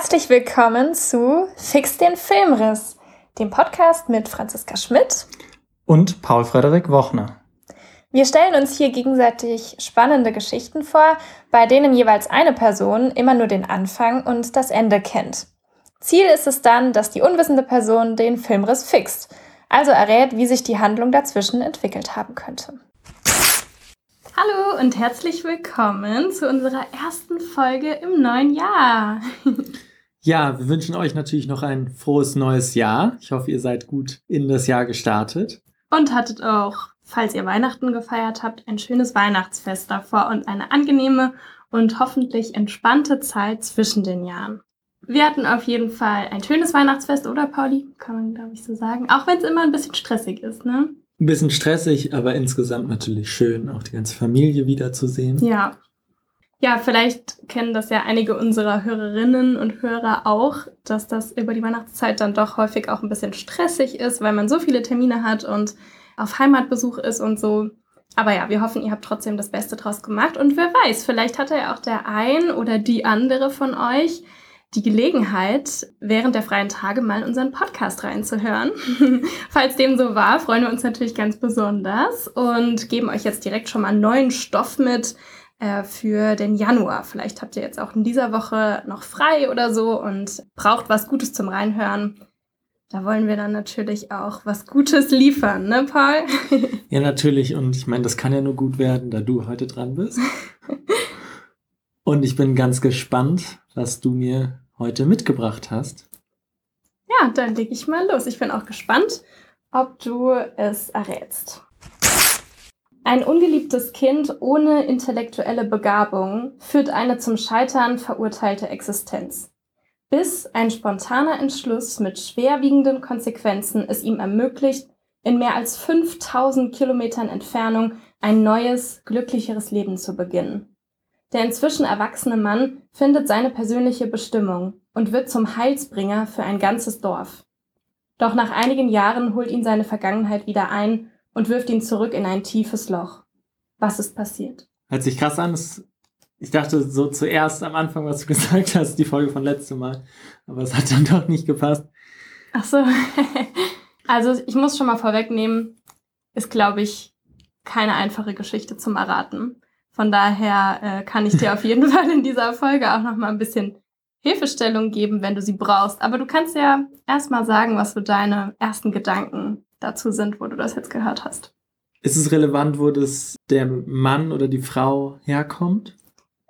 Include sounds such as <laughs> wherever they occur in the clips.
Herzlich willkommen zu Fix den Filmriss, dem Podcast mit Franziska Schmidt und Paul Frederik Wochner. Wir stellen uns hier gegenseitig spannende Geschichten vor, bei denen jeweils eine Person immer nur den Anfang und das Ende kennt. Ziel ist es dann, dass die unwissende Person den Filmriss fixt, also errät, wie sich die Handlung dazwischen entwickelt haben könnte. Hallo und herzlich willkommen zu unserer ersten Folge im neuen Jahr. Ja, wir wünschen euch natürlich noch ein frohes neues Jahr. Ich hoffe, ihr seid gut in das Jahr gestartet. Und hattet auch, falls ihr Weihnachten gefeiert habt, ein schönes Weihnachtsfest davor und eine angenehme und hoffentlich entspannte Zeit zwischen den Jahren. Wir hatten auf jeden Fall ein schönes Weihnachtsfest, oder Pauli? Kann man, glaube ich, so sagen. Auch wenn es immer ein bisschen stressig ist, ne? Ein bisschen stressig, aber insgesamt natürlich schön, auch die ganze Familie wiederzusehen. Ja. Ja, vielleicht kennen das ja einige unserer Hörerinnen und Hörer auch, dass das über die Weihnachtszeit dann doch häufig auch ein bisschen stressig ist, weil man so viele Termine hat und auf Heimatbesuch ist und so. Aber ja, wir hoffen, ihr habt trotzdem das Beste draus gemacht. Und wer weiß, vielleicht hat ja auch der ein oder die andere von euch die Gelegenheit, während der freien Tage mal unseren Podcast reinzuhören. <laughs> Falls dem so war, freuen wir uns natürlich ganz besonders und geben euch jetzt direkt schon mal neuen Stoff mit äh, für den Januar. Vielleicht habt ihr jetzt auch in dieser Woche noch frei oder so und braucht was Gutes zum Reinhören. Da wollen wir dann natürlich auch was Gutes liefern, ne, Paul? <laughs> ja, natürlich. Und ich meine, das kann ja nur gut werden, da du heute dran bist. Und ich bin ganz gespannt, was du mir heute mitgebracht hast. Ja, dann leg ich mal los. Ich bin auch gespannt, ob du es errätst. Ein ungeliebtes Kind ohne intellektuelle Begabung führt eine zum Scheitern verurteilte Existenz. Bis ein spontaner Entschluss mit schwerwiegenden Konsequenzen es ihm ermöglicht, in mehr als 5000 Kilometern Entfernung ein neues, glücklicheres Leben zu beginnen. Der inzwischen erwachsene Mann findet seine persönliche Bestimmung und wird zum Heilsbringer für ein ganzes Dorf. Doch nach einigen Jahren holt ihn seine Vergangenheit wieder ein und wirft ihn zurück in ein tiefes Loch. Was ist passiert? Hört sich krass an. Ich dachte so zuerst am Anfang, was du <laughs> gesagt hast, die Folge von letztem Mal. Aber es hat dann doch nicht gepasst. Ach so. <laughs> also ich muss schon mal vorwegnehmen, ist, glaube ich, keine einfache Geschichte zum Erraten. Von daher äh, kann ich dir auf jeden <laughs> Fall in dieser Folge auch noch mal ein bisschen Hilfestellung geben, wenn du sie brauchst. Aber du kannst ja erstmal sagen, was so deine ersten Gedanken dazu sind, wo du das jetzt gehört hast. Ist es relevant, wo das der Mann oder die Frau herkommt?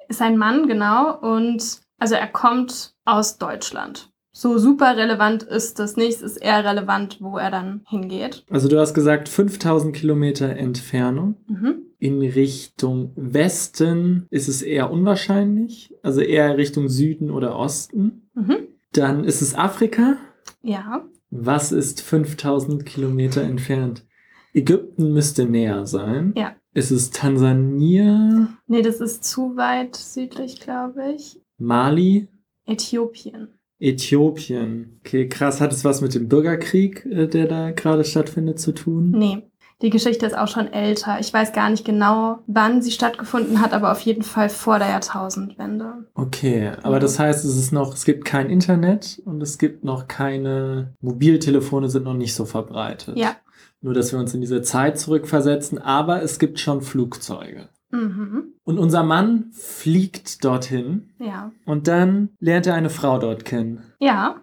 Ist ein Mann, genau. Und also er kommt aus Deutschland so super relevant ist das nicht. Es ist eher relevant, wo er dann hingeht. Also du hast gesagt 5000 Kilometer Entfernung. Mhm. In Richtung Westen ist es eher unwahrscheinlich. Also eher Richtung Süden oder Osten. Mhm. Dann ist es Afrika. Ja. Was ist 5000 Kilometer entfernt? Ägypten müsste näher sein. Ja. Ist es Tansania? Nee, das ist zu weit südlich, glaube ich. Mali? Äthiopien. Äthiopien. Okay, krass. Hat es was mit dem Bürgerkrieg, äh, der da gerade stattfindet, zu tun? Nee. Die Geschichte ist auch schon älter. Ich weiß gar nicht genau, wann sie stattgefunden hat, aber auf jeden Fall vor der Jahrtausendwende. Okay, aber das heißt, es ist noch, es gibt kein Internet und es gibt noch keine Mobiltelefone sind noch nicht so verbreitet. Ja. Nur, dass wir uns in diese Zeit zurückversetzen, aber es gibt schon Flugzeuge. Mhm. Und unser Mann fliegt dorthin. Ja. Und dann lernt er eine Frau dort kennen. Ja.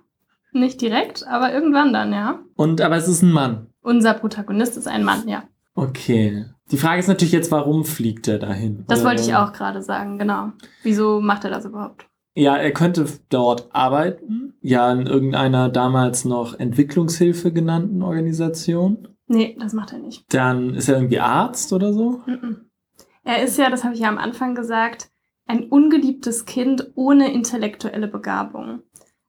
Nicht direkt, aber irgendwann dann, ja. Und aber es ist ein Mann. Unser Protagonist ist ein Mann, ja. Okay. Die Frage ist natürlich jetzt, warum fliegt er dahin? Das wollte ich auch gerade sagen, genau. Wieso macht er das überhaupt? Ja, er könnte dort arbeiten. Ja, in irgendeiner damals noch Entwicklungshilfe genannten Organisation. Nee, das macht er nicht. Dann ist er irgendwie Arzt oder so? Mm -mm. Er ist ja, das habe ich ja am Anfang gesagt, ein ungeliebtes Kind ohne intellektuelle Begabung.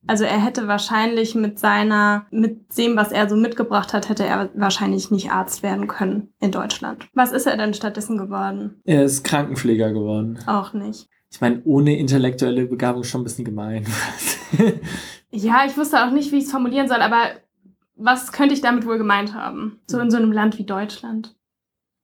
Also er hätte wahrscheinlich mit seiner, mit dem, was er so mitgebracht hat, hätte er wahrscheinlich nicht Arzt werden können in Deutschland. Was ist er denn stattdessen geworden? Er ist Krankenpfleger geworden. Auch nicht. Ich meine, ohne intellektuelle Begabung schon ein bisschen gemein. <laughs> ja, ich wusste auch nicht, wie ich es formulieren soll, aber was könnte ich damit wohl gemeint haben? So in so einem Land wie Deutschland.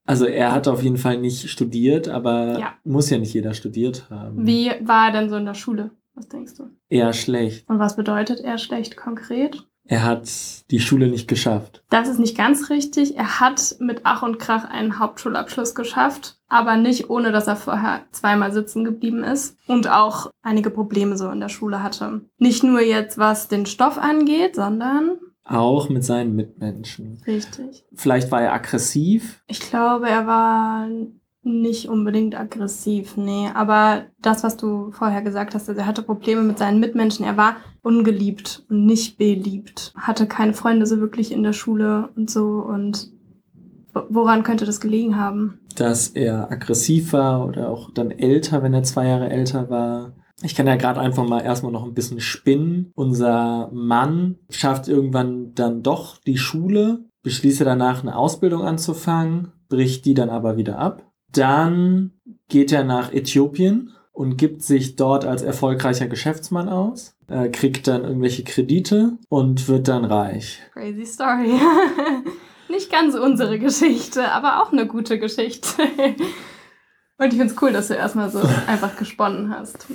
Also er hat auf jeden Fall nicht studiert, aber ja. muss ja nicht jeder studiert haben. Wie war er denn so in der Schule? Was denkst du? Eher schlecht. Und was bedeutet eher schlecht konkret? Er hat die Schule nicht geschafft. Das ist nicht ganz richtig. Er hat mit Ach und Krach einen Hauptschulabschluss geschafft, aber nicht ohne, dass er vorher zweimal sitzen geblieben ist und auch einige Probleme so in der Schule hatte. Nicht nur jetzt, was den Stoff angeht, sondern auch mit seinen Mitmenschen. Richtig. Vielleicht war er aggressiv. Ich glaube, er war nicht unbedingt aggressiv, nee. Aber das, was du vorher gesagt hast, also er hatte Probleme mit seinen Mitmenschen. Er war ungeliebt und nicht beliebt. Hatte keine Freunde so wirklich in der Schule und so. Und woran könnte das gelegen haben? Dass er aggressiv war oder auch dann älter, wenn er zwei Jahre älter war. Ich kann ja gerade einfach mal erstmal noch ein bisschen spinnen. Unser Mann schafft irgendwann dann doch die Schule, beschließt danach eine Ausbildung anzufangen, bricht die dann aber wieder ab dann geht er nach Äthiopien und gibt sich dort als erfolgreicher Geschäftsmann aus, äh, kriegt dann irgendwelche Kredite und wird dann reich. Crazy Story. <laughs> Nicht ganz unsere Geschichte, aber auch eine gute Geschichte. <laughs> und ich finde es cool, dass du erstmal so <laughs> einfach gesponnen hast.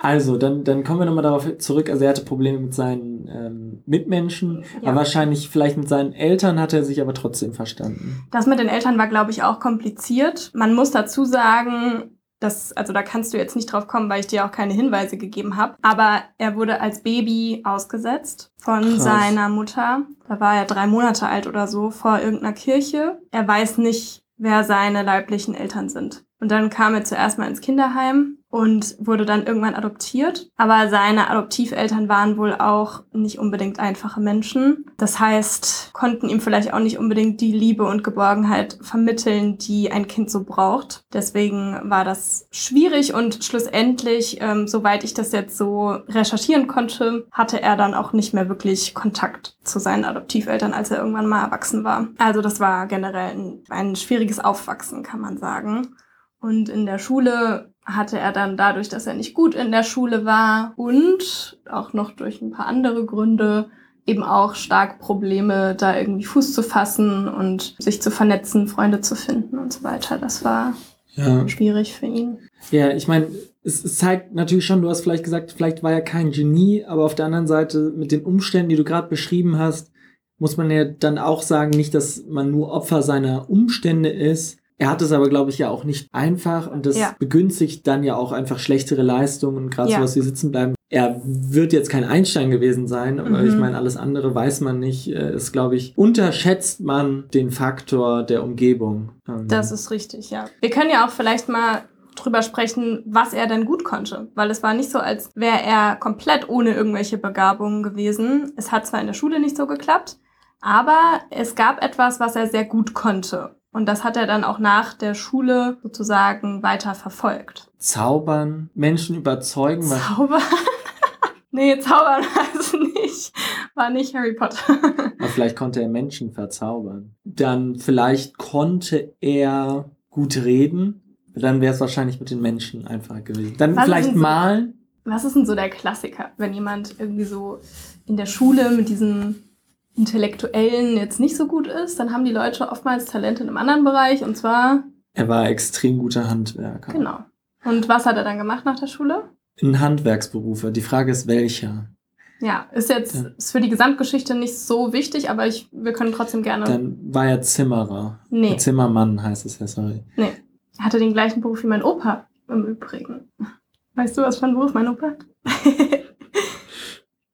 Also, dann, dann kommen wir nochmal darauf zurück. Also er hatte Probleme mit seinen ähm, Mitmenschen, ja. aber wahrscheinlich vielleicht mit seinen Eltern hat er sich aber trotzdem verstanden. Das mit den Eltern war, glaube ich, auch kompliziert. Man muss dazu sagen, dass, also da kannst du jetzt nicht drauf kommen, weil ich dir auch keine Hinweise gegeben habe. Aber er wurde als Baby ausgesetzt von Krass. seiner Mutter. Da war er drei Monate alt oder so vor irgendeiner Kirche. Er weiß nicht, wer seine leiblichen Eltern sind. Und dann kam er zuerst mal ins Kinderheim und wurde dann irgendwann adoptiert. Aber seine Adoptiveltern waren wohl auch nicht unbedingt einfache Menschen. Das heißt, konnten ihm vielleicht auch nicht unbedingt die Liebe und Geborgenheit vermitteln, die ein Kind so braucht. Deswegen war das schwierig und schlussendlich, ähm, soweit ich das jetzt so recherchieren konnte, hatte er dann auch nicht mehr wirklich Kontakt zu seinen Adoptiveltern, als er irgendwann mal erwachsen war. Also das war generell ein, ein schwieriges Aufwachsen, kann man sagen. Und in der Schule hatte er dann dadurch, dass er nicht gut in der Schule war und auch noch durch ein paar andere Gründe eben auch stark Probleme, da irgendwie Fuß zu fassen und sich zu vernetzen, Freunde zu finden und so weiter. Das war ja. schwierig für ihn. Ja, ich meine, es, es, zeigt natürlich schon, du hast vielleicht gesagt, vielleicht war er kein Genie, aber auf der anderen Seite mit den Umständen, die du gerade beschrieben hast, muss man ja dann auch sagen, nicht, dass man nur Opfer seiner Umstände ist, er hat es aber, glaube ich, ja auch nicht einfach und das ja. begünstigt dann ja auch einfach schlechtere Leistungen und gerade ja. sowas wie sitzen bleiben. Er wird jetzt kein Einstein gewesen sein, aber mhm. ich meine, alles andere weiß man nicht. Äh, ist, glaube ich, unterschätzt man den Faktor der Umgebung. Ähm, das ist richtig, ja. Wir können ja auch vielleicht mal drüber sprechen, was er denn gut konnte. Weil es war nicht so, als wäre er komplett ohne irgendwelche Begabungen gewesen. Es hat zwar in der Schule nicht so geklappt, aber es gab etwas, was er sehr gut konnte. Und das hat er dann auch nach der Schule sozusagen weiter verfolgt. Zaubern, Menschen überzeugen. Zaubern? <laughs> nee, zaubern <laughs> es nicht. War nicht Harry Potter. <laughs> Aber vielleicht konnte er Menschen verzaubern. Dann vielleicht konnte er gut reden. Dann wäre es wahrscheinlich mit den Menschen einfacher gewesen. Dann was vielleicht so, malen. Was ist denn so der Klassiker, wenn jemand irgendwie so in der Schule mit diesen Intellektuellen jetzt nicht so gut ist, dann haben die Leute oftmals Talente in einem anderen Bereich und zwar. Er war extrem guter Handwerker. Genau. Und was hat er dann gemacht nach der Schule? In Handwerksberufe. Die Frage ist, welcher? Ja, ist jetzt ja. ist für die Gesamtgeschichte nicht so wichtig, aber ich, wir können trotzdem gerne. Dann war er Zimmerer. Nee. Zimmermann heißt es ja, sorry. Nee. Er hatte den gleichen Beruf wie mein Opa im Übrigen. Weißt du, was für ein Beruf mein Opa hat? <laughs>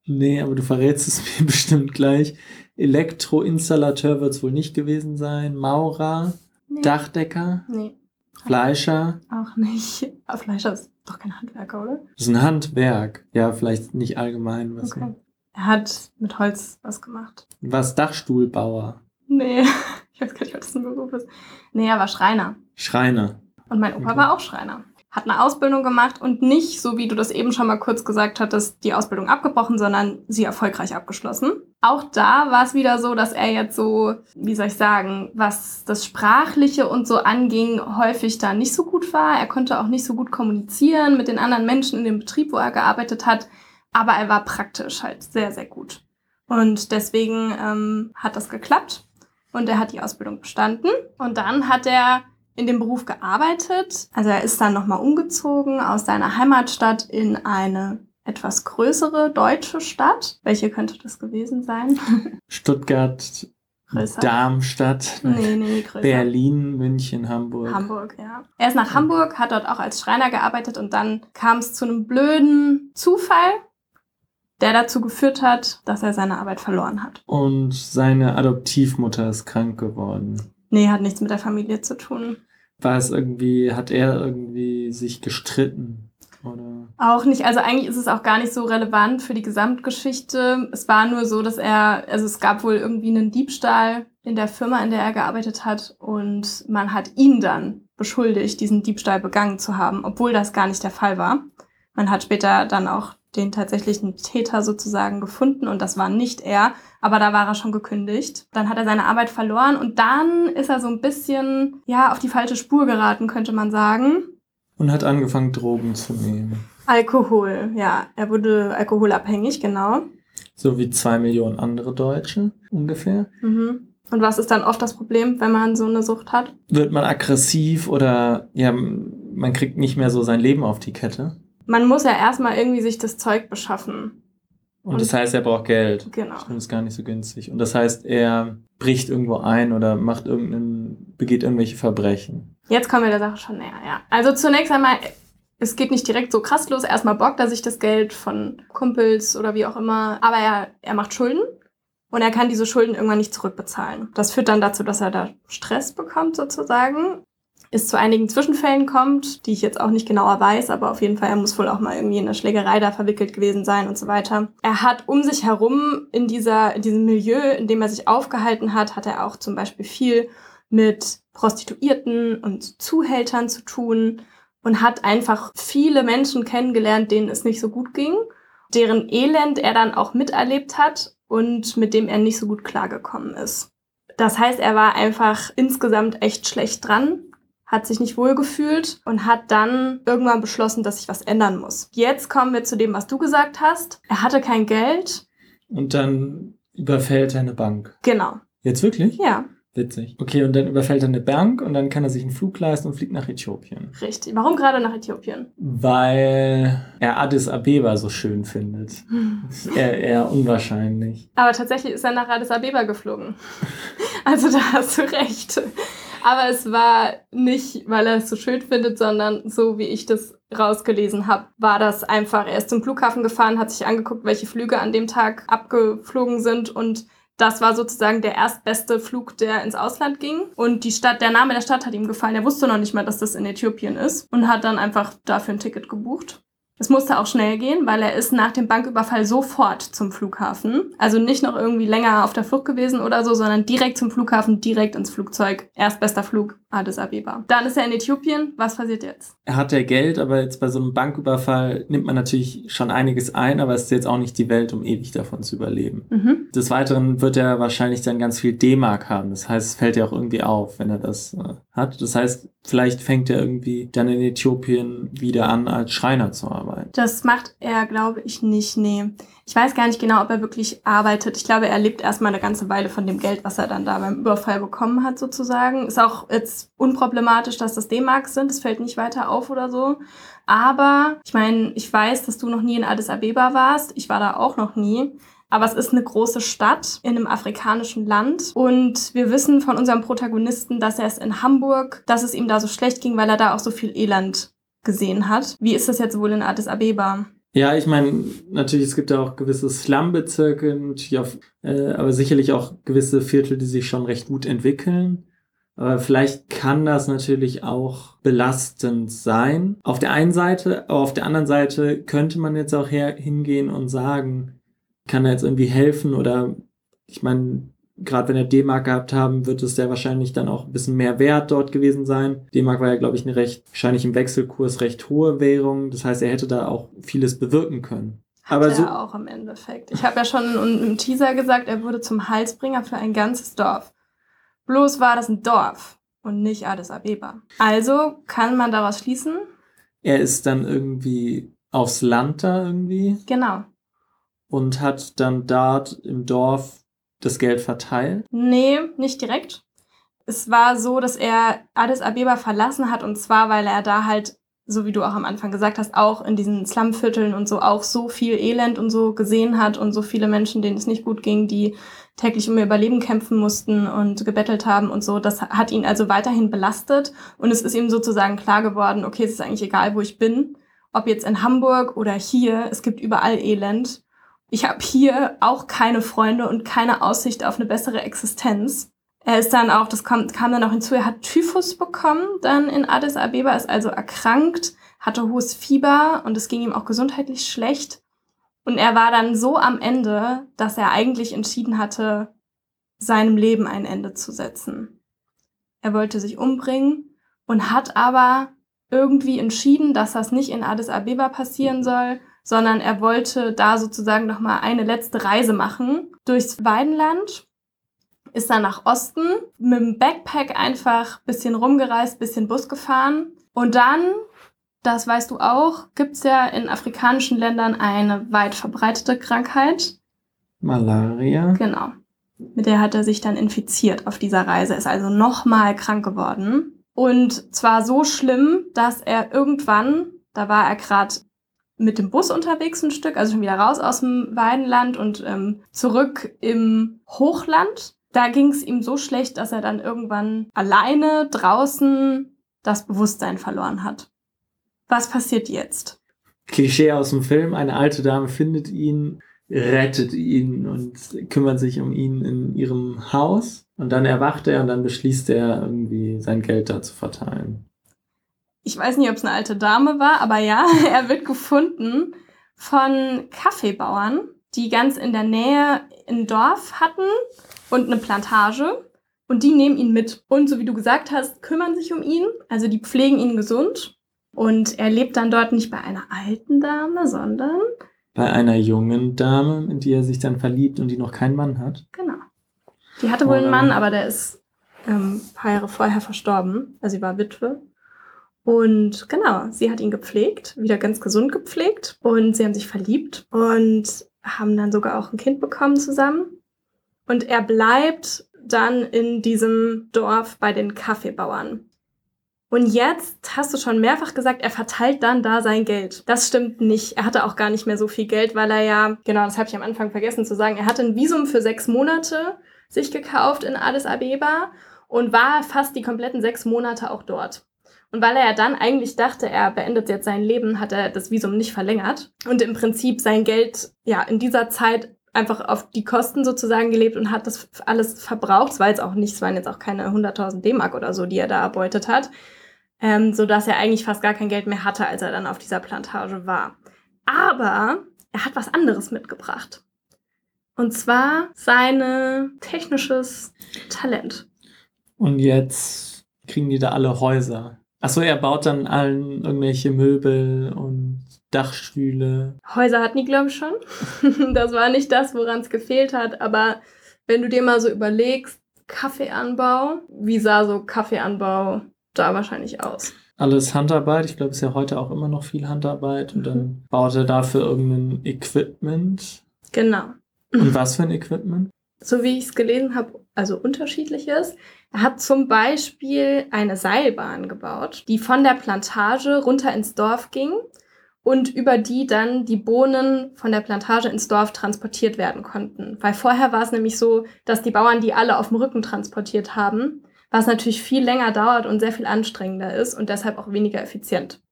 Nee, aber du verrätst es <laughs> mir bestimmt gleich. Elektroinstallateur wird es wohl nicht gewesen sein. Maurer, nee. Dachdecker, nee. Fleischer. Auch nicht. <laughs> Aber Fleischer ist doch kein Handwerker, oder? Das ist ein Handwerk. Ja, vielleicht nicht allgemein. Was okay. Er hat mit Holz was gemacht. Was Dachstuhlbauer? Nee, <laughs> ich weiß gar nicht, was das ein Beruf ist. Nee, er war Schreiner. Schreiner. Und mein Opa okay. war auch Schreiner hat eine Ausbildung gemacht und nicht, so wie du das eben schon mal kurz gesagt hattest, die Ausbildung abgebrochen, sondern sie erfolgreich abgeschlossen. Auch da war es wieder so, dass er jetzt so, wie soll ich sagen, was das Sprachliche und so anging, häufig da nicht so gut war. Er konnte auch nicht so gut kommunizieren mit den anderen Menschen in dem Betrieb, wo er gearbeitet hat. Aber er war praktisch halt sehr, sehr gut. Und deswegen ähm, hat das geklappt und er hat die Ausbildung bestanden. Und dann hat er in dem Beruf gearbeitet. Also er ist dann nochmal umgezogen aus seiner Heimatstadt in eine etwas größere deutsche Stadt. Welche könnte das gewesen sein? <laughs> Stuttgart, größer. Darmstadt, nee, nee. Berlin, München, Hamburg. Hamburg, ja. Er ist nach Hamburg, hat dort auch als Schreiner gearbeitet und dann kam es zu einem blöden Zufall, der dazu geführt hat, dass er seine Arbeit verloren hat. Und seine Adoptivmutter ist krank geworden. Nee, hat nichts mit der Familie zu tun. War es irgendwie, hat er irgendwie sich gestritten? Oder? Auch nicht. Also eigentlich ist es auch gar nicht so relevant für die Gesamtgeschichte. Es war nur so, dass er, also es gab wohl irgendwie einen Diebstahl in der Firma, in der er gearbeitet hat und man hat ihn dann beschuldigt, diesen Diebstahl begangen zu haben, obwohl das gar nicht der Fall war. Man hat später dann auch den tatsächlichen Täter sozusagen gefunden und das war nicht er, aber da war er schon gekündigt. Dann hat er seine Arbeit verloren und dann ist er so ein bisschen, ja, auf die falsche Spur geraten, könnte man sagen. Und hat angefangen, Drogen zu nehmen. Alkohol, ja. Er wurde alkoholabhängig, genau. So wie zwei Millionen andere Deutsche ungefähr. Mhm. Und was ist dann oft das Problem, wenn man so eine Sucht hat? Wird man aggressiv oder ja, man kriegt nicht mehr so sein Leben auf die Kette? Man muss ja erstmal irgendwie sich das Zeug beschaffen. Und, und das heißt, er braucht Geld. Genau. Das ist gar nicht so günstig. Und das heißt, er bricht irgendwo ein oder macht irgendeinen, begeht irgendwelche Verbrechen. Jetzt kommen wir der Sache schon näher, ja. Also zunächst einmal, es geht nicht direkt so krass los. Erstmal bockt er sich das Geld von Kumpels oder wie auch immer. Aber er, er macht Schulden und er kann diese Schulden irgendwann nicht zurückbezahlen. Das führt dann dazu, dass er da Stress bekommt sozusagen. Es zu einigen Zwischenfällen kommt, die ich jetzt auch nicht genauer weiß, aber auf jeden Fall, er muss wohl auch mal irgendwie in eine Schlägerei da verwickelt gewesen sein und so weiter. Er hat um sich herum in dieser, in diesem Milieu, in dem er sich aufgehalten hat, hat er auch zum Beispiel viel mit Prostituierten und Zuhältern zu tun und hat einfach viele Menschen kennengelernt, denen es nicht so gut ging, deren Elend er dann auch miterlebt hat und mit dem er nicht so gut klargekommen ist. Das heißt, er war einfach insgesamt echt schlecht dran, hat sich nicht wohlgefühlt und hat dann irgendwann beschlossen, dass sich was ändern muss. Jetzt kommen wir zu dem, was du gesagt hast. Er hatte kein Geld. Und dann überfällt er eine Bank. Genau. Jetzt wirklich? Ja. Witzig. Okay, und dann überfällt er eine Bank und dann kann er sich einen Flug leisten und fliegt nach Äthiopien. Richtig. Warum gerade nach Äthiopien? Weil er Addis Abeba so schön findet. eher, <laughs> eher unwahrscheinlich. Aber tatsächlich ist er nach Addis Abeba geflogen. <laughs> also da hast du recht. Aber es war nicht, weil er es so schön findet, sondern so wie ich das rausgelesen habe, war das einfach, er ist zum Flughafen gefahren, hat sich angeguckt, welche Flüge an dem Tag abgeflogen sind und das war sozusagen der erstbeste Flug, der ins Ausland ging. Und die Stadt, der Name der Stadt hat ihm gefallen. Er wusste noch nicht mal, dass das in Äthiopien ist und hat dann einfach dafür ein Ticket gebucht. Es musste auch schnell gehen, weil er ist nach dem Banküberfall sofort zum Flughafen. Also nicht noch irgendwie länger auf der Flucht gewesen oder so, sondern direkt zum Flughafen, direkt ins Flugzeug. Erstbester Flug, Addis Abeba. Dann ist er in Äthiopien. Was passiert jetzt? Er hat ja Geld, aber jetzt bei so einem Banküberfall nimmt man natürlich schon einiges ein, aber es ist jetzt auch nicht die Welt, um ewig davon zu überleben. Mhm. Des Weiteren wird er wahrscheinlich dann ganz viel D-Mark haben. Das heißt, es fällt ja auch irgendwie auf, wenn er das äh, hat. Das heißt, vielleicht fängt er irgendwie dann in Äthiopien wieder an, als Schreiner zu arbeiten. Das macht er, glaube ich, nicht. Nee. Ich weiß gar nicht genau, ob er wirklich arbeitet. Ich glaube, er lebt erstmal eine ganze Weile von dem Geld, was er dann da beim Überfall bekommen hat, sozusagen. Ist auch jetzt unproblematisch, dass das D-Mark sind. Es fällt nicht weiter auf oder so. Aber ich meine, ich weiß, dass du noch nie in Addis Abeba warst. Ich war da auch noch nie. Aber es ist eine große Stadt in einem afrikanischen Land. Und wir wissen von unserem Protagonisten, dass er es in Hamburg, dass es ihm da so schlecht ging, weil er da auch so viel Elend gesehen hat. Wie ist das jetzt wohl in Addis Abeba? Ja, ich meine, natürlich, es gibt ja auch gewisse Slum-Bezirke, äh, aber sicherlich auch gewisse Viertel, die sich schon recht gut entwickeln. Aber vielleicht kann das natürlich auch belastend sein. Auf der einen Seite, aber auf der anderen Seite könnte man jetzt auch her hingehen und sagen, kann er jetzt irgendwie helfen oder ich meine, gerade wenn er D-Mark gehabt haben, wird es ja wahrscheinlich dann auch ein bisschen mehr wert dort gewesen sein. D-Mark war ja, glaube ich, eine recht, wahrscheinlich im Wechselkurs recht hohe Währung. Das heißt, er hätte da auch vieles bewirken können. Hat Aber er so auch im Endeffekt. Ich habe ja schon im Teaser gesagt, er wurde zum Halsbringer für ein ganzes Dorf. Bloß war das ein Dorf und nicht Addis Abeba. Also kann man daraus schließen. Er ist dann irgendwie aufs Land da irgendwie. Genau und hat dann dort im Dorf das Geld verteilt? Nee, nicht direkt. es war so, dass er Addis Abeba verlassen hat und zwar, weil er da halt, so wie du auch am Anfang gesagt hast, auch in diesen Slumvierteln und so auch so viel Elend und so gesehen hat und so viele Menschen, denen es nicht gut ging, die täglich um ihr Überleben kämpfen mussten und gebettelt haben und so. Das hat ihn also weiterhin belastet und es ist ihm sozusagen klar geworden, okay, es ist eigentlich egal, wo ich bin, ob jetzt in Hamburg oder hier, es gibt überall Elend. Ich habe hier auch keine Freunde und keine Aussicht auf eine bessere Existenz. Er ist dann auch, das kam, kam dann auch hinzu, er hat Typhus bekommen, dann in Addis Abeba, ist also erkrankt, hatte hohes Fieber und es ging ihm auch gesundheitlich schlecht. Und er war dann so am Ende, dass er eigentlich entschieden hatte, seinem Leben ein Ende zu setzen. Er wollte sich umbringen und hat aber irgendwie entschieden, dass das nicht in Addis Abeba passieren soll, sondern er wollte da sozusagen nochmal eine letzte Reise machen durchs Weidenland ist dann nach Osten mit dem Backpack einfach bisschen rumgereist, bisschen Bus gefahren. Und dann, das weißt du auch, gibt's ja in afrikanischen Ländern eine weit verbreitete Krankheit. Malaria. Genau. Mit der hat er sich dann infiziert auf dieser Reise, ist also nochmal krank geworden. Und zwar so schlimm, dass er irgendwann, da war er gerade mit dem Bus unterwegs ein Stück, also schon wieder raus aus dem Weidenland und ähm, zurück im Hochland da ging es ihm so schlecht, dass er dann irgendwann alleine draußen das Bewusstsein verloren hat. Was passiert jetzt? Klischee aus dem Film, eine alte Dame findet ihn, rettet ihn und kümmert sich um ihn in ihrem Haus. Und dann erwacht er und dann beschließt er irgendwie sein Geld da zu verteilen. Ich weiß nicht, ob es eine alte Dame war, aber ja, <laughs> er wird gefunden von Kaffeebauern, die ganz in der Nähe ein Dorf hatten und eine Plantage. Und die nehmen ihn mit. Und so wie du gesagt hast, kümmern sich um ihn. Also die pflegen ihn gesund. Und er lebt dann dort nicht bei einer alten Dame, sondern bei einer jungen Dame, in die er sich dann verliebt und die noch keinen Mann hat. Genau. Die hatte wohl einen Mann, aber der ist ähm, ein paar Jahre vorher verstorben. Also sie war Witwe. Und genau, sie hat ihn gepflegt, wieder ganz gesund gepflegt. Und sie haben sich verliebt und haben dann sogar auch ein Kind bekommen zusammen. Und er bleibt dann in diesem Dorf bei den Kaffeebauern. Und jetzt hast du schon mehrfach gesagt, er verteilt dann da sein Geld. Das stimmt nicht. Er hatte auch gar nicht mehr so viel Geld, weil er ja, genau, das habe ich am Anfang vergessen zu sagen, er hatte ein Visum für sechs Monate sich gekauft in Addis Abeba und war fast die kompletten sechs Monate auch dort. Und weil er ja dann eigentlich dachte, er beendet jetzt sein Leben, hat er das Visum nicht verlängert und im Prinzip sein Geld ja in dieser Zeit einfach auf die Kosten sozusagen gelebt und hat das alles verbraucht. Es war jetzt auch nicht, es waren jetzt auch keine 100.000 D-Mark oder so, die er da erbeutet hat, ähm, so dass er eigentlich fast gar kein Geld mehr hatte, als er dann auf dieser Plantage war. Aber er hat was anderes mitgebracht. Und zwar sein technisches Talent. Und jetzt kriegen die da alle Häuser. Achso, er baut dann allen irgendwelche Möbel und Dachstühle. Häuser hatten die, glaube ich, schon. <laughs> das war nicht das, woran es gefehlt hat. Aber wenn du dir mal so überlegst, Kaffeeanbau, wie sah so Kaffeeanbau da wahrscheinlich aus? Alles Handarbeit. Ich glaube, es ist ja heute auch immer noch viel Handarbeit. Und mhm. dann baut er dafür irgendein Equipment. Genau. Und was für ein Equipment? So wie ich es gelesen habe, also unterschiedliches. Er hat zum Beispiel eine Seilbahn gebaut, die von der Plantage runter ins Dorf ging und über die dann die Bohnen von der Plantage ins Dorf transportiert werden konnten. Weil vorher war es nämlich so, dass die Bauern die alle auf dem Rücken transportiert haben, was natürlich viel länger dauert und sehr viel anstrengender ist und deshalb auch weniger effizient.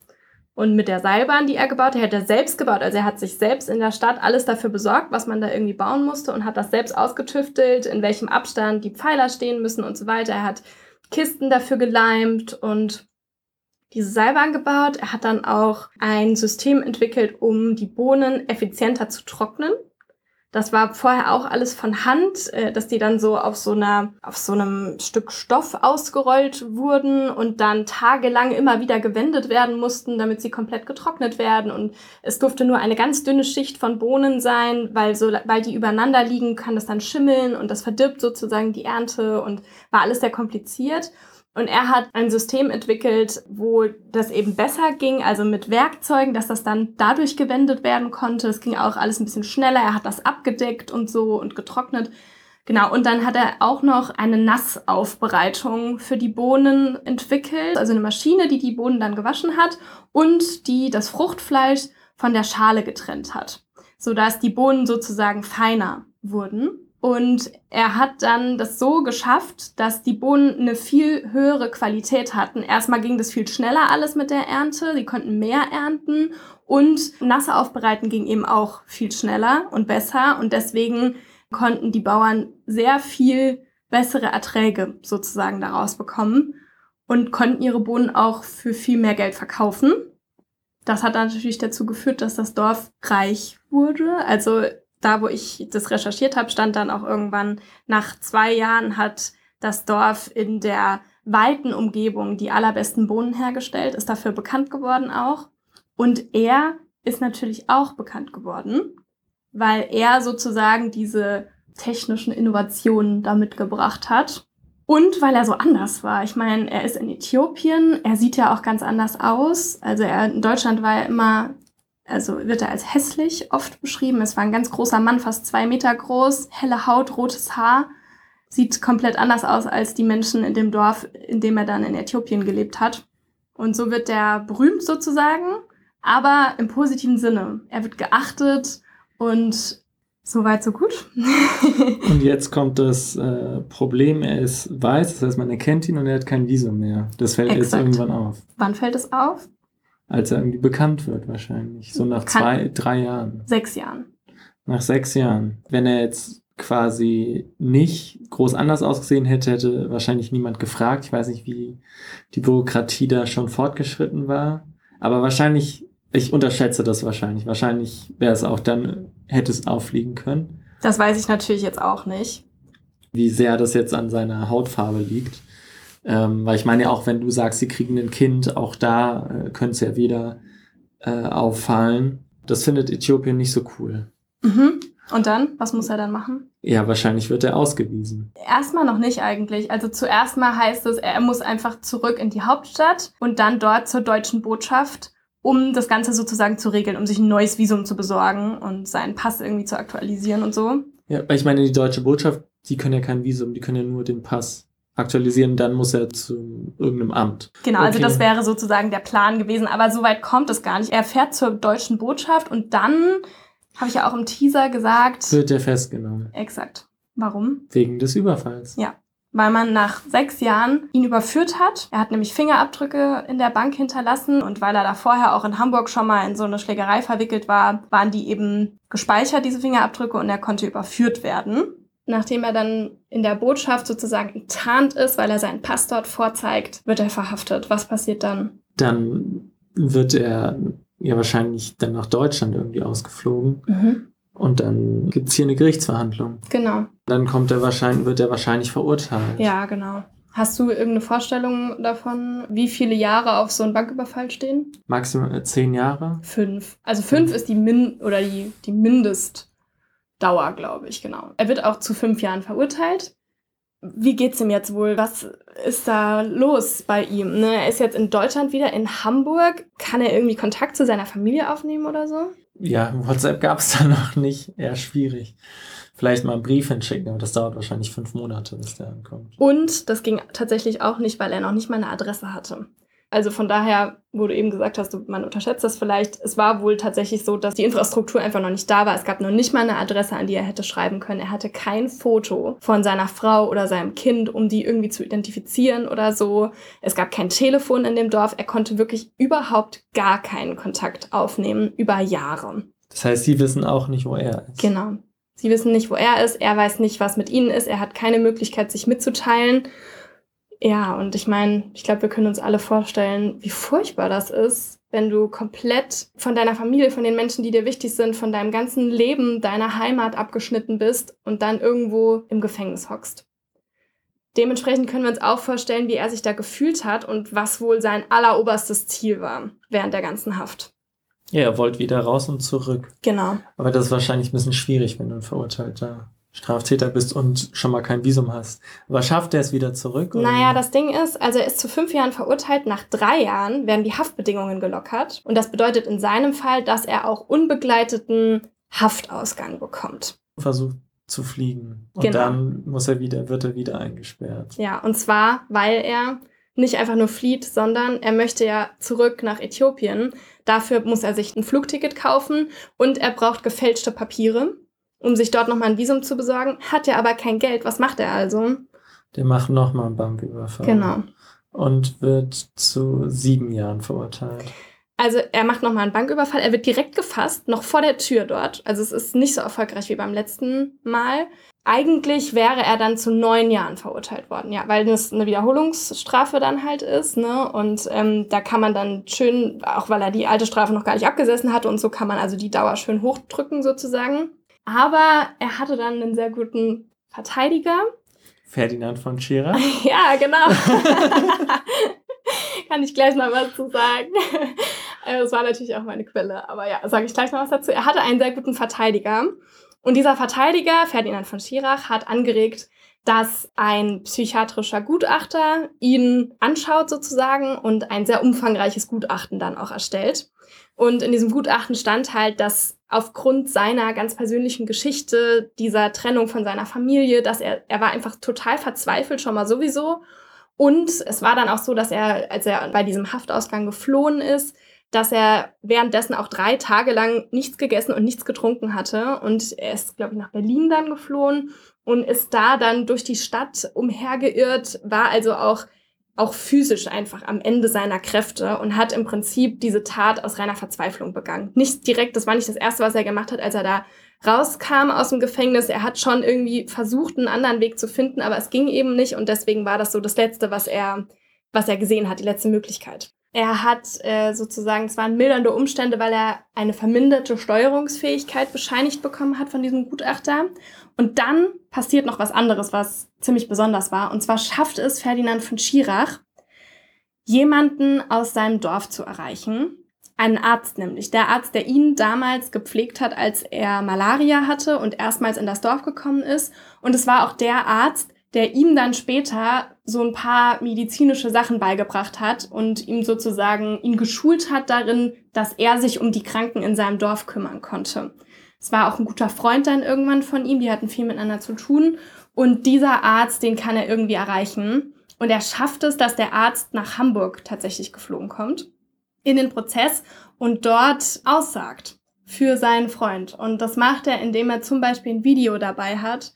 Und mit der Seilbahn, die er gebaut hat, hat er selbst gebaut. Also er hat sich selbst in der Stadt alles dafür besorgt, was man da irgendwie bauen musste und hat das selbst ausgetüftelt, in welchem Abstand die Pfeiler stehen müssen und so weiter. Er hat Kisten dafür geleimt und diese Seilbahn gebaut. Er hat dann auch ein System entwickelt, um die Bohnen effizienter zu trocknen. Das war vorher auch alles von Hand, äh, dass die dann so auf so einer, auf so einem Stück Stoff ausgerollt wurden und dann tagelang immer wieder gewendet werden mussten, damit sie komplett getrocknet werden. Und es durfte nur eine ganz dünne Schicht von Bohnen sein, weil so, weil die übereinander liegen, kann das dann schimmeln und das verdirbt sozusagen die Ernte und war alles sehr kompliziert. Und er hat ein System entwickelt, wo das eben besser ging, also mit Werkzeugen, dass das dann dadurch gewendet werden konnte. Es ging auch alles ein bisschen schneller. Er hat das abgedeckt und so und getrocknet. Genau, und dann hat er auch noch eine Nassaufbereitung für die Bohnen entwickelt, also eine Maschine, die die Bohnen dann gewaschen hat und die das Fruchtfleisch von der Schale getrennt hat, sodass die Bohnen sozusagen feiner wurden. Und er hat dann das so geschafft, dass die Bohnen eine viel höhere Qualität hatten. Erstmal ging das viel schneller alles mit der Ernte, sie konnten mehr ernten und nasse Aufbereiten ging eben auch viel schneller und besser und deswegen konnten die Bauern sehr viel bessere Erträge sozusagen daraus bekommen und konnten ihre Bohnen auch für viel mehr Geld verkaufen. Das hat natürlich dazu geführt, dass das Dorf reich wurde. Also da, wo ich das recherchiert habe, stand dann auch irgendwann, nach zwei Jahren hat das Dorf in der weiten Umgebung die allerbesten Bohnen hergestellt, ist dafür bekannt geworden auch. Und er ist natürlich auch bekannt geworden, weil er sozusagen diese technischen Innovationen damit gebracht hat. Und weil er so anders war. Ich meine, er ist in Äthiopien, er sieht ja auch ganz anders aus. Also er in Deutschland war er immer also wird er als hässlich oft beschrieben. Es war ein ganz großer Mann, fast zwei Meter groß, helle Haut, rotes Haar. Sieht komplett anders aus als die Menschen in dem Dorf, in dem er dann in Äthiopien gelebt hat. Und so wird er berühmt sozusagen, aber im positiven Sinne. Er wird geachtet und so weit, so gut. <laughs> und jetzt kommt das äh, Problem, er ist weiß, das heißt, man erkennt ihn und er hat kein Visum mehr. Das fällt Exakt. jetzt irgendwann auf. Wann fällt es auf? Als er irgendwie bekannt wird wahrscheinlich. So nach Kann zwei, drei Jahren. Sechs Jahren. Nach sechs Jahren. Wenn er jetzt quasi nicht groß anders ausgesehen hätte, hätte wahrscheinlich niemand gefragt. Ich weiß nicht, wie die Bürokratie da schon fortgeschritten war. Aber wahrscheinlich, ich unterschätze das wahrscheinlich. Wahrscheinlich wäre es auch dann, hätte es auffliegen können. Das weiß ich natürlich jetzt auch nicht. Wie sehr das jetzt an seiner Hautfarbe liegt. Ähm, weil ich meine ja auch, wenn du sagst, sie kriegen ein Kind, auch da äh, könnte es ja wieder äh, auffallen. Das findet Äthiopien nicht so cool. Mhm. Und dann? Was muss er dann machen? Ja, wahrscheinlich wird er ausgewiesen. Erstmal noch nicht eigentlich. Also zuerst mal heißt es, er muss einfach zurück in die Hauptstadt und dann dort zur deutschen Botschaft, um das Ganze sozusagen zu regeln, um sich ein neues Visum zu besorgen und seinen Pass irgendwie zu aktualisieren und so. Ja, weil ich meine, die deutsche Botschaft, die können ja kein Visum, die können ja nur den Pass aktualisieren, dann muss er zu irgendeinem Amt. Genau, also okay. also das wäre sozusagen der Plan gewesen, aber so weit kommt es gar nicht. Er fährt zur deutschen Botschaft und dann, habe ich ja auch im Teaser gesagt, wird er festgenommen. Exakt. Warum? Wegen des Überfalls. Ja. Weil man nach sechs Jahren ihn überführt hat. Er hat nämlich Fingerabdrücke in der Bank hinterlassen und weil er da vorher auch in Hamburg schon mal in so eine Schlägerei verwickelt war, waren die eben gespeichert, diese Fingerabdrücke, und er konnte überführt werden nachdem er dann in der Botschaft sozusagen enttarnt ist, weil er seinen Pass dort vorzeigt, wird er verhaftet. Was passiert dann? Dann wird er ja wahrscheinlich dann nach Deutschland irgendwie ausgeflogen. Mhm. Und dann gibt es hier eine Gerichtsverhandlung. Genau. Dann kommt er wahrscheinlich, wird er wahrscheinlich verurteilt. Ja, genau. Hast du irgendeine Vorstellung davon, wie viele Jahre auf so einen Banküberfall stehen? Maximal zehn Jahre? Fünf. Also fünf mhm. ist die Min oder die, die Mindest Dauer, glaube ich, genau. Er wird auch zu fünf Jahren verurteilt. Wie geht's ihm jetzt wohl? Was ist da los bei ihm? Ne? Er ist jetzt in Deutschland wieder, in Hamburg. Kann er irgendwie Kontakt zu seiner Familie aufnehmen oder so? Ja, WhatsApp gab es da <laughs> noch nicht. Eher schwierig. Vielleicht mal einen Brief hinschicken, aber das dauert wahrscheinlich fünf Monate, bis der ankommt. Und das ging tatsächlich auch nicht, weil er noch nicht mal eine Adresse hatte. Also von daher, wo du eben gesagt hast, man unterschätzt das vielleicht, es war wohl tatsächlich so, dass die Infrastruktur einfach noch nicht da war. Es gab noch nicht mal eine Adresse, an die er hätte schreiben können. Er hatte kein Foto von seiner Frau oder seinem Kind, um die irgendwie zu identifizieren oder so. Es gab kein Telefon in dem Dorf. Er konnte wirklich überhaupt gar keinen Kontakt aufnehmen über Jahre. Das heißt, sie wissen auch nicht, wo er ist. Genau. Sie wissen nicht, wo er ist. Er weiß nicht, was mit ihnen ist. Er hat keine Möglichkeit, sich mitzuteilen. Ja, und ich meine, ich glaube, wir können uns alle vorstellen, wie furchtbar das ist, wenn du komplett von deiner Familie, von den Menschen, die dir wichtig sind, von deinem ganzen Leben, deiner Heimat abgeschnitten bist und dann irgendwo im Gefängnis hockst. Dementsprechend können wir uns auch vorstellen, wie er sich da gefühlt hat und was wohl sein alleroberstes Ziel war während der ganzen Haft. Ja, er wollte wieder raus und zurück. Genau. Aber das ist wahrscheinlich ein bisschen schwierig, wenn du ein Verurteilter Straftäter bist und schon mal kein Visum hast. Aber schafft er es wieder zurück? Oder? Naja, das Ding ist, also er ist zu fünf Jahren verurteilt. Nach drei Jahren werden die Haftbedingungen gelockert. Und das bedeutet in seinem Fall, dass er auch unbegleiteten Haftausgang bekommt. Versucht zu fliegen. Und genau. dann muss er wieder, wird er wieder eingesperrt. Ja, und zwar, weil er nicht einfach nur flieht, sondern er möchte ja zurück nach Äthiopien. Dafür muss er sich ein Flugticket kaufen und er braucht gefälschte Papiere, um sich dort nochmal ein Visum zu besorgen. Hat er aber kein Geld. Was macht er also? Der macht nochmal einen Banküberfall. Genau. Und wird zu sieben Jahren verurteilt. Also er macht nochmal einen Banküberfall. Er wird direkt gefasst, noch vor der Tür dort. Also es ist nicht so erfolgreich wie beim letzten Mal. Eigentlich wäre er dann zu neun Jahren verurteilt worden, ja, weil das eine Wiederholungsstrafe dann halt ist, ne? Und ähm, da kann man dann schön, auch weil er die alte Strafe noch gar nicht abgesessen hatte und so kann man also die Dauer schön hochdrücken sozusagen. Aber er hatte dann einen sehr guten Verteidiger. Ferdinand von Schirach. <laughs> ja, genau. <laughs> kann ich gleich noch was zu sagen. <laughs> Das war natürlich auch meine Quelle, aber ja, sage ich gleich noch was dazu. Er hatte einen sehr guten Verteidiger. Und dieser Verteidiger, Ferdinand von Schirach, hat angeregt, dass ein psychiatrischer Gutachter ihn anschaut sozusagen und ein sehr umfangreiches Gutachten dann auch erstellt. Und in diesem Gutachten stand halt, dass aufgrund seiner ganz persönlichen Geschichte, dieser Trennung von seiner Familie, dass er, er war einfach total verzweifelt schon mal sowieso. Und es war dann auch so, dass er, als er bei diesem Haftausgang geflohen ist, dass er währenddessen auch drei Tage lang nichts gegessen und nichts getrunken hatte. Und er ist, glaube ich, nach Berlin dann geflohen und ist da dann durch die Stadt umhergeirrt, war also auch, auch physisch einfach am Ende seiner Kräfte und hat im Prinzip diese Tat aus reiner Verzweiflung begangen. Nicht direkt, das war nicht das Erste, was er gemacht hat, als er da rauskam aus dem Gefängnis. Er hat schon irgendwie versucht, einen anderen Weg zu finden, aber es ging eben nicht und deswegen war das so das Letzte, was er, was er gesehen hat, die letzte Möglichkeit. Er hat äh, sozusagen, es waren mildernde Umstände, weil er eine verminderte Steuerungsfähigkeit bescheinigt bekommen hat von diesem Gutachter. Und dann passiert noch was anderes, was ziemlich besonders war. Und zwar schafft es Ferdinand von Schirach, jemanden aus seinem Dorf zu erreichen. Einen Arzt nämlich. Der Arzt, der ihn damals gepflegt hat, als er Malaria hatte und erstmals in das Dorf gekommen ist. Und es war auch der Arzt, der ihm dann später so ein paar medizinische Sachen beigebracht hat und ihm sozusagen ihn geschult hat darin, dass er sich um die Kranken in seinem Dorf kümmern konnte. Es war auch ein guter Freund dann irgendwann von ihm, die hatten viel miteinander zu tun und dieser Arzt, den kann er irgendwie erreichen und er schafft es, dass der Arzt nach Hamburg tatsächlich geflogen kommt in den Prozess und dort aussagt für seinen Freund. Und das macht er, indem er zum Beispiel ein Video dabei hat,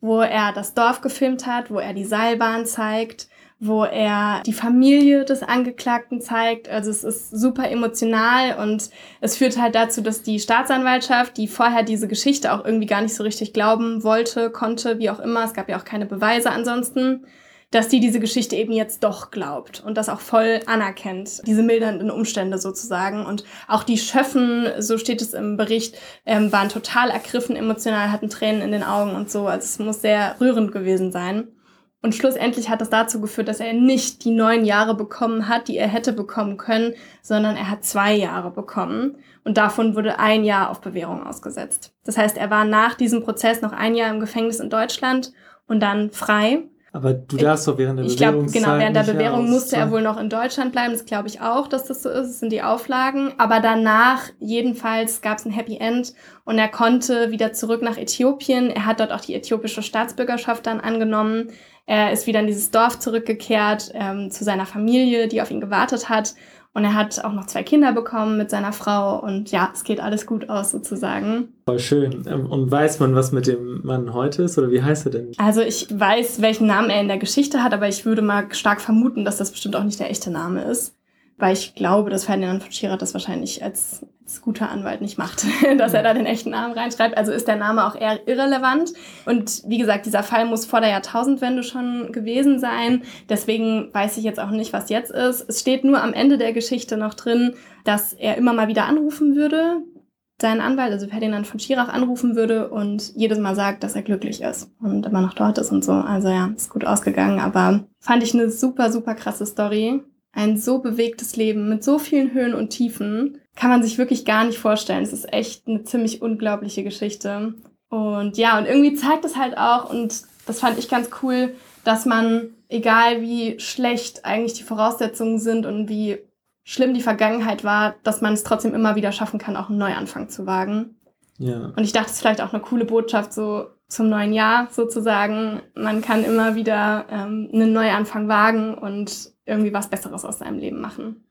wo er das Dorf gefilmt hat, wo er die Seilbahn zeigt, wo er die Familie des Angeklagten zeigt. Also es ist super emotional und es führt halt dazu, dass die Staatsanwaltschaft, die vorher diese Geschichte auch irgendwie gar nicht so richtig glauben wollte, konnte, wie auch immer, es gab ja auch keine Beweise ansonsten, dass die diese Geschichte eben jetzt doch glaubt und das auch voll anerkennt, diese mildernden Umstände sozusagen. Und auch die Schöffen, so steht es im Bericht, ähm, waren total ergriffen emotional, hatten Tränen in den Augen und so. Also es muss sehr rührend gewesen sein. Und schlussendlich hat das dazu geführt, dass er nicht die neun Jahre bekommen hat, die er hätte bekommen können, sondern er hat zwei Jahre bekommen. Und davon wurde ein Jahr auf Bewährung ausgesetzt. Das heißt, er war nach diesem Prozess noch ein Jahr im Gefängnis in Deutschland und dann frei. Aber du darfst doch während der ich Bewährung. Ich glaube, genau, während der Bewährung musste er wohl noch in Deutschland bleiben. Das glaube ich auch, dass das so ist. Das sind die Auflagen. Aber danach, jedenfalls, gab es ein Happy End und er konnte wieder zurück nach Äthiopien. Er hat dort auch die äthiopische Staatsbürgerschaft dann angenommen. Er ist wieder in dieses Dorf zurückgekehrt, ähm, zu seiner Familie, die auf ihn gewartet hat. Und er hat auch noch zwei Kinder bekommen mit seiner Frau und ja, es geht alles gut aus sozusagen. Voll schön. Und weiß man, was mit dem Mann heute ist oder wie heißt er denn? Also ich weiß, welchen Namen er in der Geschichte hat, aber ich würde mal stark vermuten, dass das bestimmt auch nicht der echte Name ist weil ich glaube, dass Ferdinand von Schirach das wahrscheinlich als, guter Anwalt nicht macht, <laughs> dass er da den echten Namen reinschreibt. Also ist der Name auch eher irrelevant. Und wie gesagt, dieser Fall muss vor der Jahrtausendwende schon gewesen sein. Deswegen weiß ich jetzt auch nicht, was jetzt ist. Es steht nur am Ende der Geschichte noch drin, dass er immer mal wieder anrufen würde, seinen Anwalt, also Ferdinand von Schirach, anrufen würde und jedes Mal sagt, dass er glücklich ist und immer noch dort ist und so. Also ja, ist gut ausgegangen, aber fand ich eine super, super krasse Story ein so bewegtes Leben mit so vielen Höhen und Tiefen kann man sich wirklich gar nicht vorstellen. Es ist echt eine ziemlich unglaubliche Geschichte. Und ja, und irgendwie zeigt es halt auch, und das fand ich ganz cool, dass man, egal wie schlecht eigentlich die Voraussetzungen sind und wie schlimm die Vergangenheit war, dass man es trotzdem immer wieder schaffen kann, auch einen Neuanfang zu wagen. Ja. Und ich dachte, es ist vielleicht auch eine coole Botschaft so zum neuen Jahr sozusagen. Man kann immer wieder ähm, einen Neuanfang wagen und irgendwie was Besseres aus seinem Leben machen.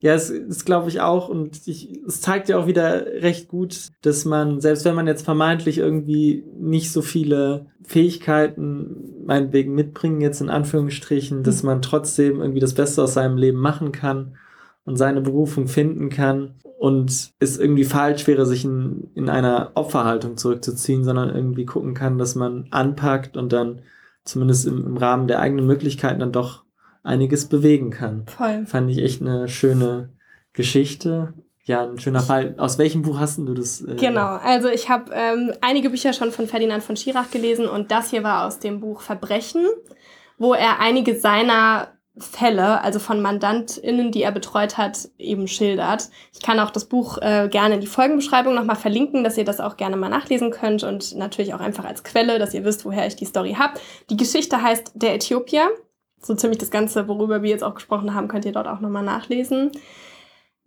Ja, es ist, glaube ich, auch, und es zeigt ja auch wieder recht gut, dass man, selbst wenn man jetzt vermeintlich irgendwie nicht so viele Fähigkeiten meinetwegen mitbringen, jetzt in Anführungsstrichen, dass man trotzdem irgendwie das Beste aus seinem Leben machen kann und seine Berufung finden kann und es irgendwie falsch wäre, sich in, in einer Opferhaltung zurückzuziehen, sondern irgendwie gucken kann, dass man anpackt und dann zumindest im, im Rahmen der eigenen Möglichkeiten dann doch einiges bewegen kann. Voll. Fand ich echt eine schöne Geschichte. Ja, ein schöner Fall. Aus welchem Buch hast du das? Äh genau, also ich habe ähm, einige Bücher schon von Ferdinand von Schirach gelesen und das hier war aus dem Buch Verbrechen, wo er einige seiner Fälle, also von MandantInnen, die er betreut hat, eben schildert. Ich kann auch das Buch äh, gerne in die Folgenbeschreibung nochmal verlinken, dass ihr das auch gerne mal nachlesen könnt und natürlich auch einfach als Quelle, dass ihr wisst, woher ich die Story habe. Die Geschichte heißt Der Äthiopier so ziemlich das Ganze, worüber wir jetzt auch gesprochen haben, könnt ihr dort auch nochmal nachlesen.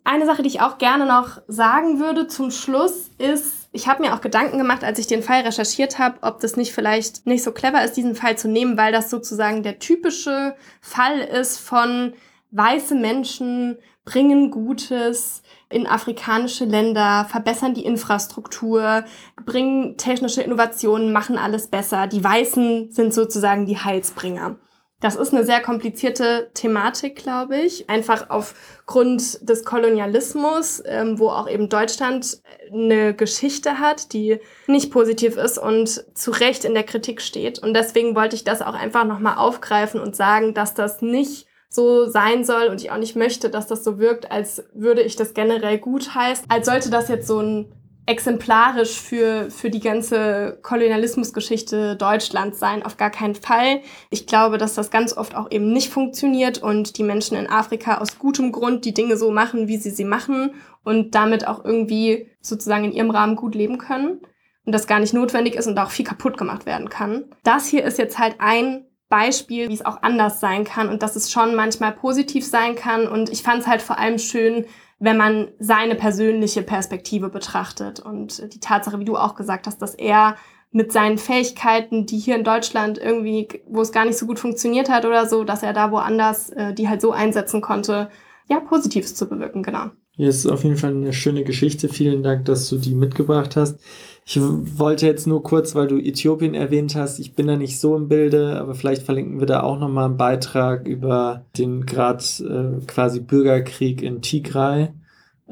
Eine Sache, die ich auch gerne noch sagen würde zum Schluss ist, ich habe mir auch Gedanken gemacht, als ich den Fall recherchiert habe, ob das nicht vielleicht nicht so clever ist, diesen Fall zu nehmen, weil das sozusagen der typische Fall ist von weiße Menschen bringen Gutes in afrikanische Länder, verbessern die Infrastruktur, bringen technische Innovationen, machen alles besser. Die Weißen sind sozusagen die Heilsbringer. Das ist eine sehr komplizierte Thematik, glaube ich. Einfach aufgrund des Kolonialismus, ähm, wo auch eben Deutschland eine Geschichte hat, die nicht positiv ist und zu Recht in der Kritik steht. Und deswegen wollte ich das auch einfach nochmal aufgreifen und sagen, dass das nicht so sein soll und ich auch nicht möchte, dass das so wirkt, als würde ich das generell gut heißen, als sollte das jetzt so ein exemplarisch für, für die ganze Kolonialismusgeschichte Deutschlands sein, auf gar keinen Fall. Ich glaube, dass das ganz oft auch eben nicht funktioniert und die Menschen in Afrika aus gutem Grund die Dinge so machen, wie sie sie machen und damit auch irgendwie sozusagen in ihrem Rahmen gut leben können und das gar nicht notwendig ist und auch viel kaputt gemacht werden kann. Das hier ist jetzt halt ein Beispiel, wie es auch anders sein kann und dass es schon manchmal positiv sein kann. Und ich fand es halt vor allem schön, wenn man seine persönliche Perspektive betrachtet und die Tatsache, wie du auch gesagt hast, dass er mit seinen Fähigkeiten, die hier in Deutschland irgendwie, wo es gar nicht so gut funktioniert hat oder so, dass er da woanders äh, die halt so einsetzen konnte, ja, Positives zu bewirken, genau. Ja, es ist auf jeden Fall eine schöne Geschichte. Vielen Dank, dass du die mitgebracht hast. Ich wollte jetzt nur kurz, weil du Äthiopien erwähnt hast, ich bin da nicht so im Bilde, aber vielleicht verlinken wir da auch nochmal einen Beitrag über den gerade äh, quasi Bürgerkrieg in Tigray,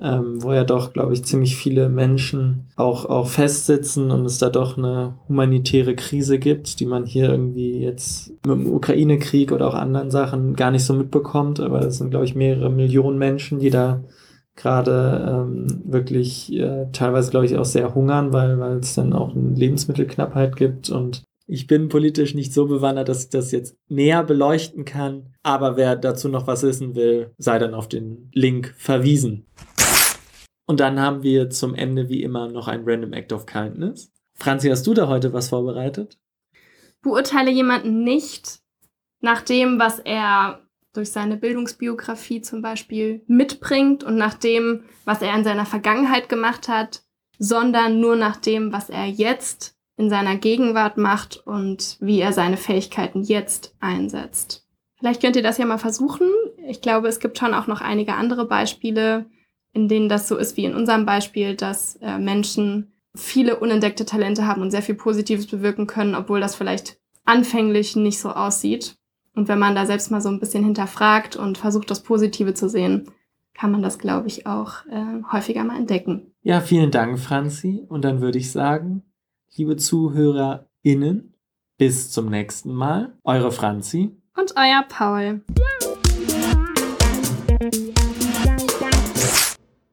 ähm, wo ja doch, glaube ich, ziemlich viele Menschen auch, auch festsitzen und es da doch eine humanitäre Krise gibt, die man hier irgendwie jetzt mit dem Ukraine-Krieg oder auch anderen Sachen gar nicht so mitbekommt. Aber es sind, glaube ich, mehrere Millionen Menschen, die da gerade ähm, wirklich äh, teilweise, glaube ich, auch sehr hungern, weil weil es dann auch eine Lebensmittelknappheit gibt und ich bin politisch nicht so bewandert, dass ich das jetzt näher beleuchten kann. Aber wer dazu noch was wissen will, sei dann auf den Link verwiesen. Und dann haben wir zum Ende wie immer noch ein Random Act of Kindness. Franzi, hast du da heute was vorbereitet? Beurteile jemanden nicht nach dem, was er durch seine Bildungsbiografie zum Beispiel mitbringt und nach dem, was er in seiner Vergangenheit gemacht hat, sondern nur nach dem, was er jetzt in seiner Gegenwart macht und wie er seine Fähigkeiten jetzt einsetzt. Vielleicht könnt ihr das ja mal versuchen. Ich glaube, es gibt schon auch noch einige andere Beispiele, in denen das so ist wie in unserem Beispiel, dass äh, Menschen viele unentdeckte Talente haben und sehr viel Positives bewirken können, obwohl das vielleicht anfänglich nicht so aussieht. Und wenn man da selbst mal so ein bisschen hinterfragt und versucht, das Positive zu sehen, kann man das, glaube ich, auch äh, häufiger mal entdecken. Ja, vielen Dank, Franzi. Und dann würde ich sagen, liebe ZuhörerInnen, bis zum nächsten Mal. Eure Franzi. Und euer Paul.